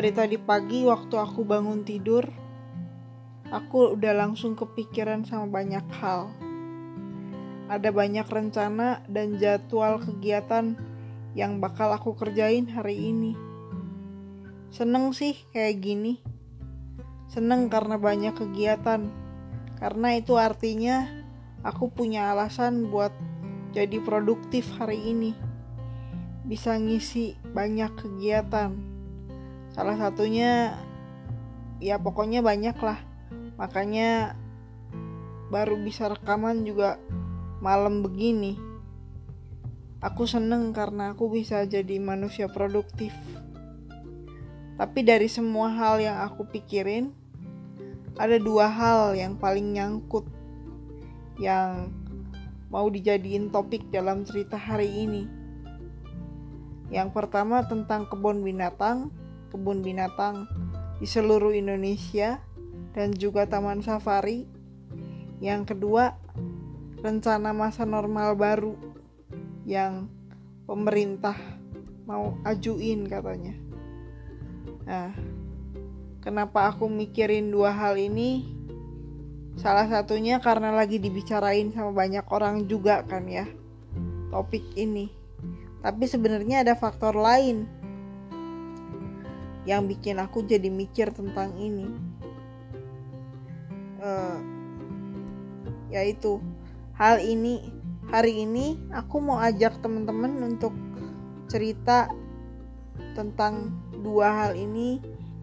Dari tadi pagi waktu aku bangun tidur, aku udah langsung kepikiran sama banyak hal. Ada banyak rencana dan jadwal kegiatan yang bakal aku kerjain hari ini. Seneng sih kayak gini. Seneng karena banyak kegiatan. Karena itu artinya aku punya alasan buat jadi produktif hari ini. Bisa ngisi banyak kegiatan salah satunya ya pokoknya banyak lah. Makanya baru bisa rekaman juga malam begini. Aku seneng karena aku bisa jadi manusia produktif. Tapi dari semua hal yang aku pikirin ada dua hal yang paling nyangkut yang mau dijadiin topik dalam cerita hari ini. Yang pertama tentang kebun binatang kebun binatang di seluruh Indonesia dan juga taman safari. Yang kedua, rencana masa normal baru yang pemerintah mau ajuin katanya. Nah, kenapa aku mikirin dua hal ini? Salah satunya karena lagi dibicarain sama banyak orang juga kan ya topik ini. Tapi sebenarnya ada faktor lain yang bikin aku jadi mikir tentang ini. Uh, yaitu hal ini hari ini aku mau ajak teman-teman untuk cerita tentang dua hal ini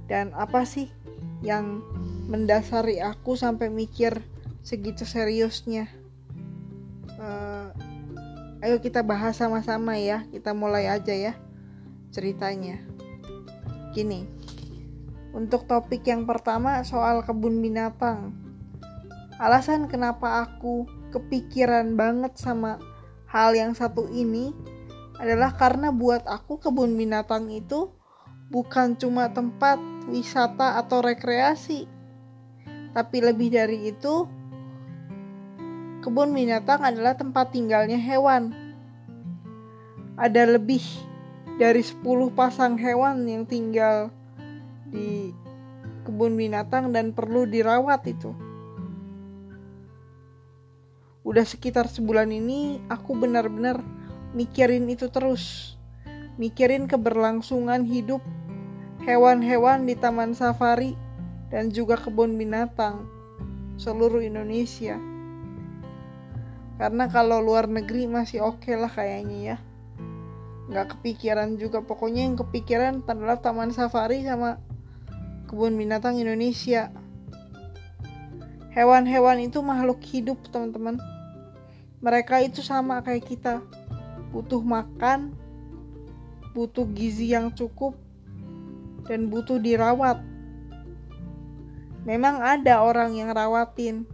dan apa sih yang mendasari aku sampai mikir segitu seriusnya. Uh, ayo kita bahas sama-sama ya kita mulai aja ya ceritanya Gini, untuk topik yang pertama soal kebun binatang. Alasan kenapa aku kepikiran banget sama hal yang satu ini adalah karena buat aku kebun binatang itu bukan cuma tempat wisata atau rekreasi. Tapi lebih dari itu, kebun binatang adalah tempat tinggalnya hewan. Ada lebih dari 10 pasang hewan yang tinggal di kebun binatang dan perlu dirawat itu. Udah sekitar sebulan ini aku benar-benar mikirin itu terus. Mikirin keberlangsungan hidup hewan-hewan di taman safari dan juga kebun binatang seluruh Indonesia. Karena kalau luar negeri masih oke okay lah kayaknya ya nggak kepikiran juga. Pokoknya yang kepikiran adalah taman safari sama kebun binatang Indonesia. Hewan-hewan itu makhluk hidup teman-teman. Mereka itu sama kayak kita. Butuh makan butuh gizi yang cukup dan butuh dirawat. Memang ada orang yang rawatin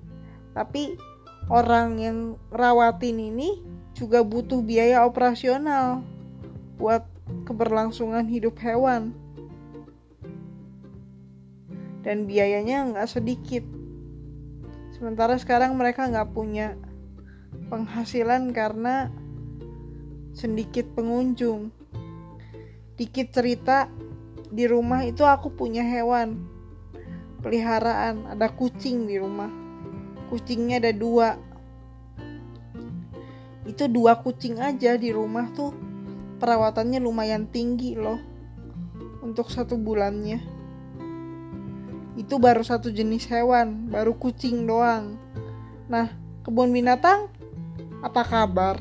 tapi orang yang rawatin ini juga butuh biaya operasional buat keberlangsungan hidup hewan. Dan biayanya nggak sedikit. Sementara sekarang mereka nggak punya penghasilan karena sedikit pengunjung. Dikit cerita di rumah itu aku punya hewan. Peliharaan ada kucing di rumah. Kucingnya ada dua. Itu dua kucing aja di rumah tuh perawatannya lumayan tinggi loh. Untuk satu bulannya. Itu baru satu jenis hewan baru kucing doang. Nah kebun binatang apa kabar?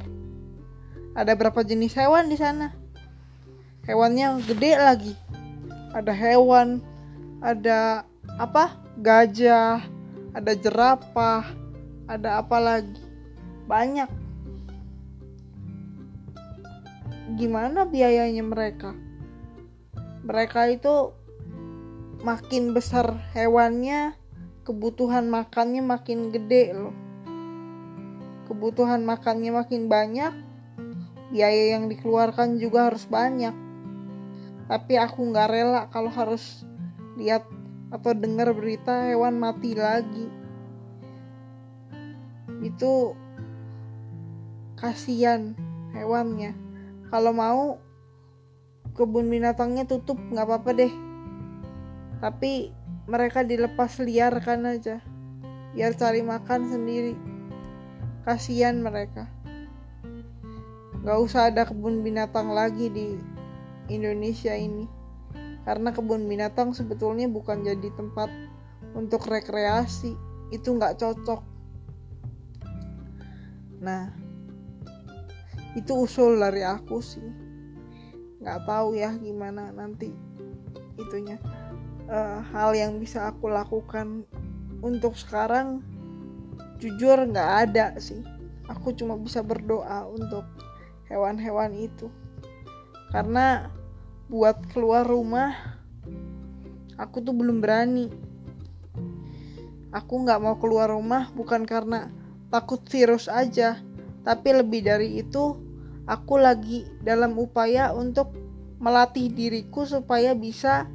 Ada berapa jenis hewan di sana? Hewannya gede lagi. Ada hewan ada apa? Gajah ada jerapah ada apa lagi? Banyak gimana biayanya mereka? Mereka itu makin besar hewannya kebutuhan makannya makin gede loh. Kebutuhan makannya makin banyak biaya yang dikeluarkan juga harus banyak. Tapi aku nggak rela kalau harus lihat atau dengar berita hewan mati lagi. Itu kasihan hewannya kalau mau kebun binatangnya tutup nggak apa-apa deh. Tapi mereka dilepas liarkan aja biar cari makan sendiri. Kasihan mereka. Gak usah ada kebun binatang lagi di Indonesia ini. Karena kebun binatang sebetulnya bukan jadi tempat untuk rekreasi. Itu nggak cocok. Nah itu usul dari aku sih. Nggak tahu ya gimana nanti itunya. Uh, hal yang bisa aku lakukan untuk sekarang jujur nggak ada sih. Aku cuma bisa berdoa untuk hewan-hewan itu. Karena buat keluar rumah aku tuh belum berani. Aku nggak mau keluar rumah bukan karena takut virus aja tapi lebih dari itu aku lagi dalam upaya untuk melatih diriku supaya bisa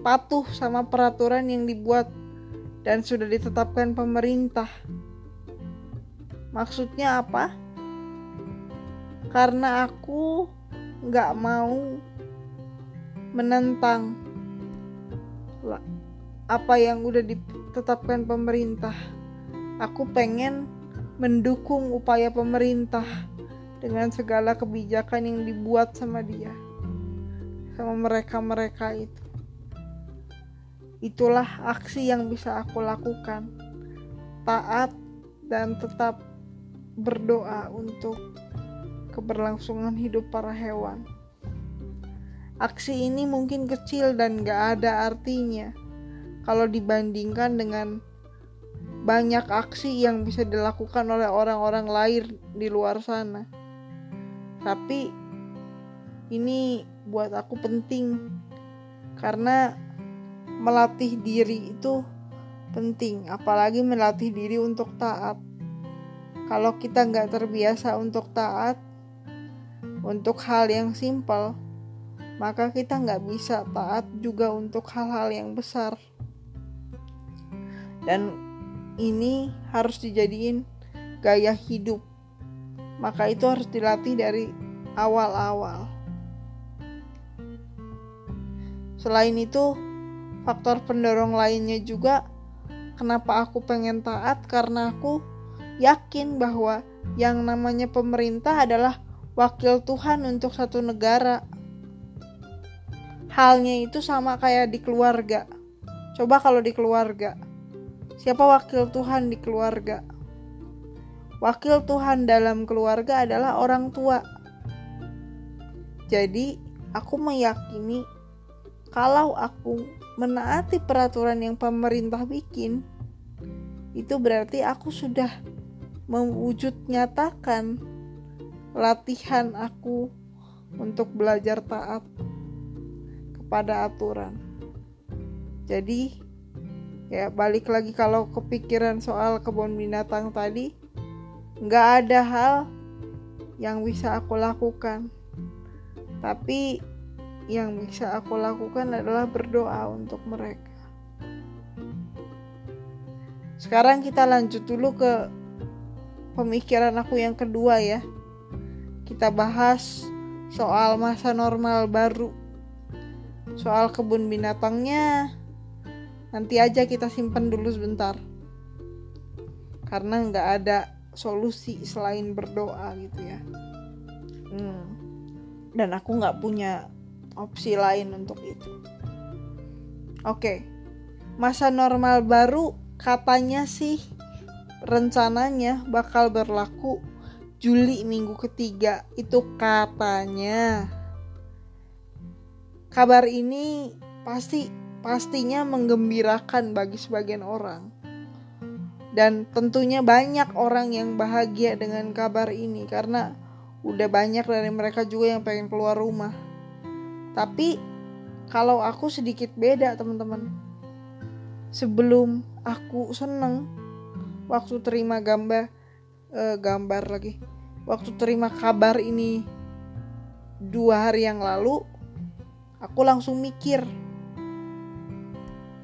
patuh sama peraturan yang dibuat dan sudah ditetapkan pemerintah. Maksudnya apa? karena aku nggak mau menentang apa yang udah ditetapkan pemerintah. Aku pengen mendukung upaya pemerintah dengan segala kebijakan yang dibuat sama dia, sama mereka-mereka itu. Itulah aksi yang bisa aku lakukan, taat dan tetap berdoa untuk keberlangsungan hidup para hewan. Aksi ini mungkin kecil dan gak ada artinya kalau dibandingkan dengan banyak aksi yang bisa dilakukan oleh orang-orang lain di luar sana. Tapi ini buat aku penting karena melatih diri itu penting, apalagi melatih diri untuk taat. Kalau kita nggak terbiasa untuk taat, untuk hal yang simpel, maka kita nggak bisa taat juga untuk hal-hal yang besar. Dan ini harus dijadiin gaya hidup. Maka itu harus dilatih dari awal-awal. Selain itu, faktor pendorong lainnya juga kenapa aku pengen taat karena aku yakin bahwa yang namanya pemerintah adalah wakil Tuhan untuk satu negara. Halnya itu sama kayak di keluarga. Coba kalau di keluarga, siapa wakil Tuhan di keluarga? Wakil Tuhan dalam keluarga adalah orang tua. Jadi, aku meyakini kalau aku menaati peraturan yang pemerintah bikin, itu berarti aku sudah mewujud nyatakan latihan aku untuk belajar taat kepada aturan. Jadi, ya balik lagi kalau kepikiran soal kebun binatang tadi, nggak ada hal yang bisa aku lakukan. Tapi yang bisa aku lakukan adalah berdoa untuk mereka. Sekarang kita lanjut dulu ke pemikiran aku yang kedua ya kita bahas soal masa normal baru. Soal kebun binatangnya nanti aja kita simpan dulu sebentar. Karena nggak ada solusi selain berdoa gitu ya. Hmm. Dan aku nggak punya opsi lain untuk itu. Oke, masa normal baru katanya sih rencananya bakal berlaku Juli minggu ketiga itu katanya kabar ini pasti pastinya menggembirakan bagi sebagian orang. Dan tentunya banyak orang yang bahagia dengan kabar ini karena udah banyak dari mereka juga yang pengen keluar rumah. Tapi kalau aku sedikit beda teman-teman. Sebelum aku seneng waktu terima gambar uh, gambar lagi. Waktu terima kabar ini dua hari yang lalu aku langsung mikir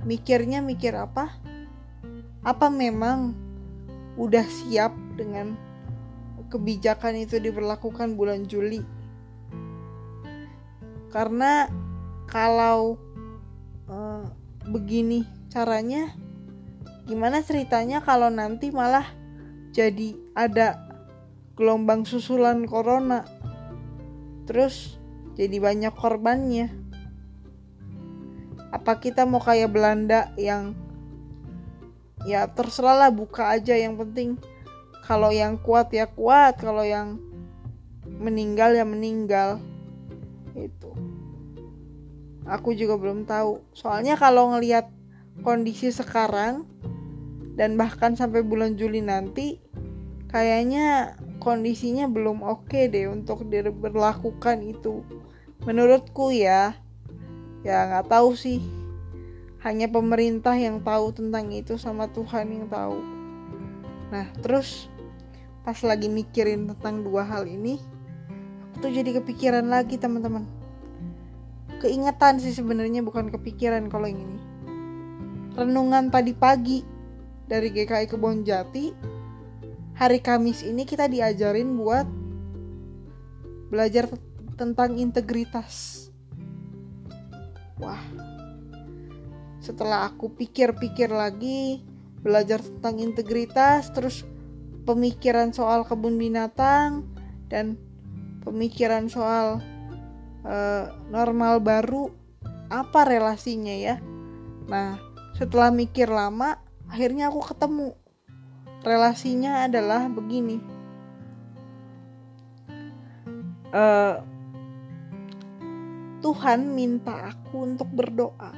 mikirnya mikir apa? Apa memang udah siap dengan kebijakan itu diberlakukan bulan Juli? Karena kalau begini caranya gimana ceritanya kalau nanti malah jadi ada gelombang susulan corona? Terus jadi banyak korbannya apa kita mau kayak Belanda yang ya terserah lah buka aja. Yang penting kalau yang kuat ya kuat kalau yang meninggal ya meninggal. Itu. Aku juga belum tahu. Soalnya kalau ngelihat kondisi sekarang dan bahkan sampai bulan Juli nanti kayaknya kondisinya belum oke okay deh untuk diberlakukan itu. Menurutku ya ya nggak tahu sih. Hanya pemerintah yang tahu tentang itu sama Tuhan yang tahu. Nah terus pas lagi mikirin tentang dua hal ini aku tuh jadi kepikiran lagi teman-teman. Keingetan sih sebenarnya bukan kepikiran kalau yang ini. Renungan tadi pagi dari GKI Kebon Jati hari Kamis ini kita diajarin buat belajar tentang integritas wah. Setelah aku pikir-pikir lagi belajar tentang integritas terus pemikiran soal kebun binatang dan pemikiran soal uh, normal baru apa relasinya ya? Nah setelah mikir lama akhirnya aku ketemu. Relasinya adalah begini. Uh, Tuhan minta aku untuk berdoa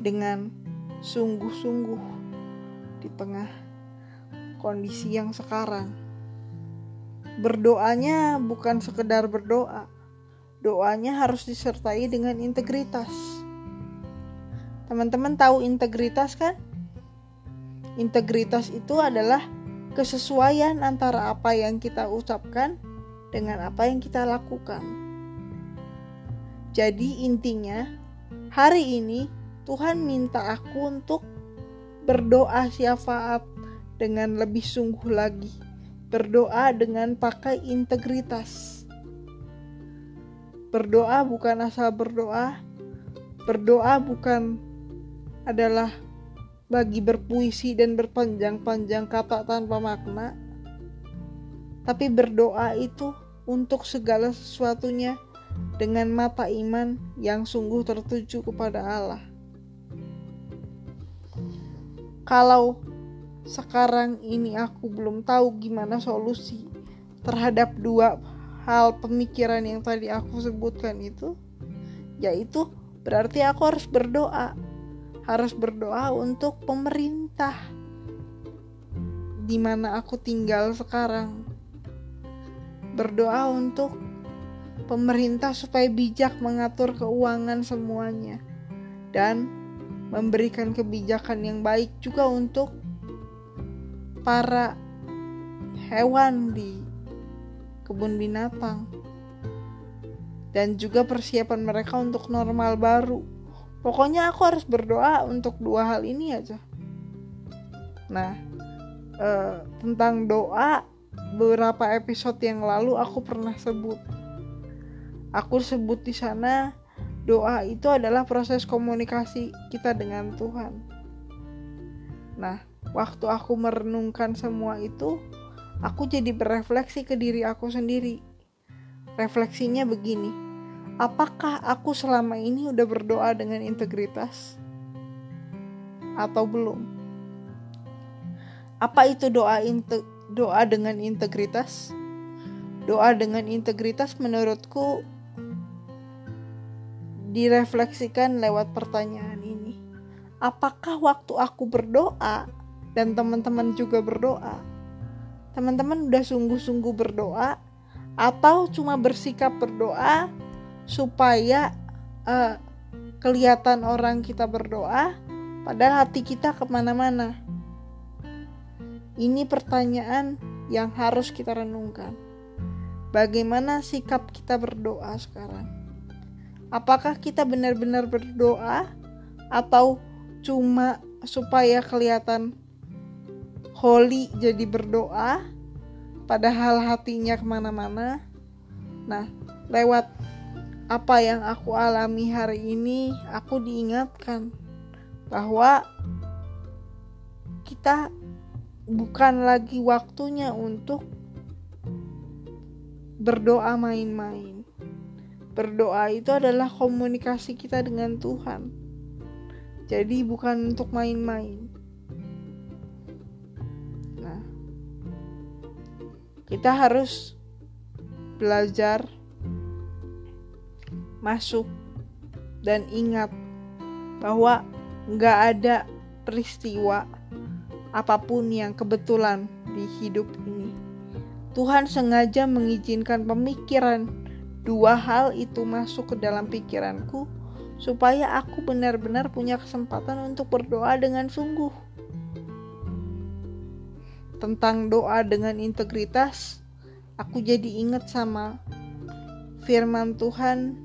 dengan sungguh-sungguh di tengah kondisi yang sekarang. Berdoanya bukan sekedar berdoa, doanya harus disertai dengan integritas. Teman-teman tahu integritas kan? Integritas itu adalah kesesuaian antara apa yang kita ucapkan dengan apa yang kita lakukan. Jadi intinya, hari ini Tuhan minta aku untuk berdoa syafaat dengan lebih sungguh lagi. Berdoa dengan pakai integritas. Berdoa bukan asal berdoa. Berdoa bukan adalah bagi berpuisi dan berpanjang-panjang kata tanpa makna. Tapi berdoa itu untuk segala sesuatunya dengan mata iman yang sungguh tertuju kepada Allah. Kalau sekarang ini aku belum tahu gimana solusi terhadap dua hal pemikiran yang tadi aku sebutkan itu yaitu berarti aku harus berdoa. Harus berdoa untuk pemerintah di mana aku tinggal sekarang. Berdoa untuk pemerintah supaya bijak mengatur keuangan semuanya dan memberikan kebijakan yang baik juga untuk para hewan di kebun binatang dan juga persiapan mereka untuk normal baru. Pokoknya aku harus berdoa untuk dua hal ini aja. Nah, eh, tentang doa beberapa episode yang lalu aku pernah sebut. Aku sebut di sana doa itu adalah proses komunikasi kita dengan Tuhan. Nah, waktu aku merenungkan semua itu, aku jadi berefleksi ke diri aku sendiri. Refleksinya begini, apakah aku selama ini udah berdoa dengan integritas? Atau belum? Apa itu doa doa dengan integritas? Doa dengan integritas menurutku direfleksikan lewat pertanyaan ini. Apakah waktu aku berdoa dan teman-teman juga berdoa, teman-teman udah sungguh-sungguh berdoa atau cuma bersikap berdoa supaya uh, kelihatan orang kita berdoa, padahal hati kita ke mana-mana. Ini pertanyaan yang harus kita renungkan. Bagaimana sikap kita berdoa sekarang? Apakah kita benar-benar berdoa atau cuma supaya kelihatan holy jadi berdoa padahal hatinya ke mana-mana nah lewat apa yang aku alami hari ini, aku diingatkan bahwa kita bukan lagi waktunya untuk berdoa main-main. Berdoa itu adalah komunikasi kita dengan Tuhan. Jadi bukan untuk main-main. Nah, kita harus belajar masuk dan ingat bahwa nggak ada peristiwa apa pun yang kebetulan di hidup ini. Tuhan sengaja mengizinkan pemikiran dua hal itu masuk ke dalam pikiranku supaya aku benar-benar punya kesempatan untuk berdoa dengan sungguh. Tentang doa dengan integritas, aku jadi ingat sama firman Tuhan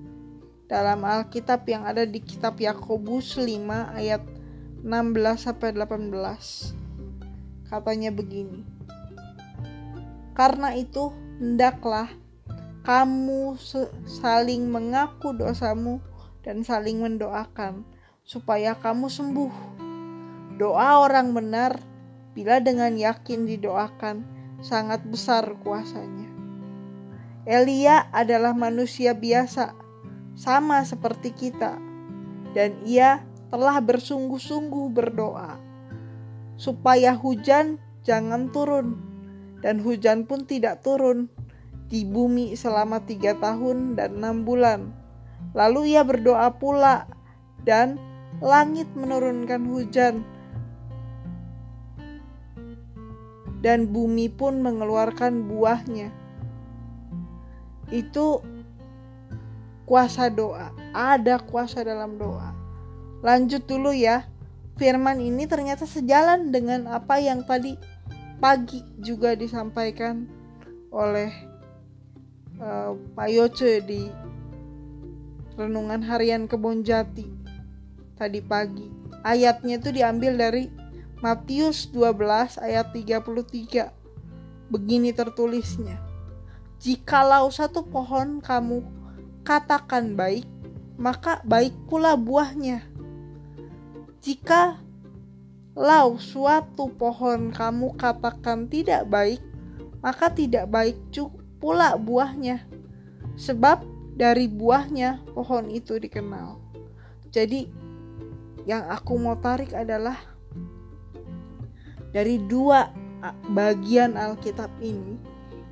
dalam Alkitab yang ada di kitab Yakobus 5 ayat 16 sampai 18. Katanya begini. Karena itu hendaklah kamu saling mengaku dosamu dan saling mendoakan supaya kamu sembuh. Doa orang benar bila dengan yakin didoakan sangat besar kuasanya. Elia adalah manusia biasa sama seperti kita, dan ia telah bersungguh-sungguh berdoa supaya hujan jangan turun, dan hujan pun tidak turun di bumi selama tiga tahun dan enam bulan. Lalu ia berdoa pula, dan langit menurunkan hujan, dan bumi pun mengeluarkan buahnya. Itu kuasa doa, ada kuasa dalam doa. Lanjut dulu ya. Firman ini ternyata sejalan dengan apa yang tadi pagi juga disampaikan oleh uh, Pak Yoce di renungan harian Kebon Jati tadi pagi. Ayatnya itu diambil dari Matius 12 ayat 33. Begini tertulisnya. Jikalau satu pohon kamu katakan baik, maka baik pula buahnya. Jika lau suatu pohon kamu katakan tidak baik, maka tidak baik pula buahnya. Sebab dari buahnya pohon itu dikenal. Jadi yang aku mau tarik adalah dari dua bagian Alkitab ini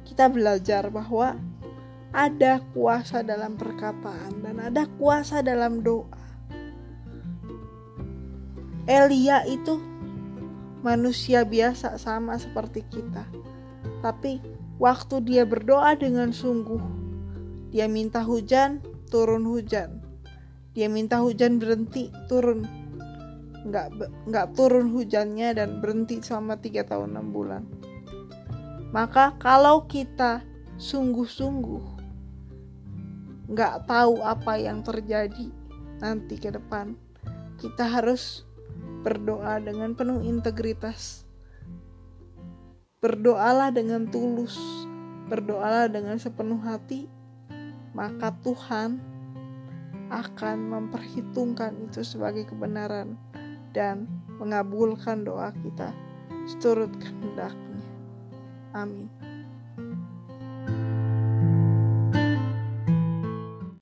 kita belajar bahwa ada kuasa dalam perkataan dan ada kuasa dalam doa. Elia itu manusia biasa sama seperti kita. Tapi waktu dia berdoa dengan sungguh, dia minta hujan, turun hujan. Dia minta hujan berhenti, turun. Nggak, nggak turun hujannya dan berhenti selama tiga tahun enam bulan. Maka kalau kita sungguh-sungguh nggak tahu apa yang terjadi nanti ke depan. Kita harus berdoa dengan penuh integritas. Berdoalah dengan tulus, berdoalah dengan sepenuh hati, maka Tuhan akan memperhitungkan itu sebagai kebenaran dan mengabulkan doa kita seturut kehendaknya. Amin.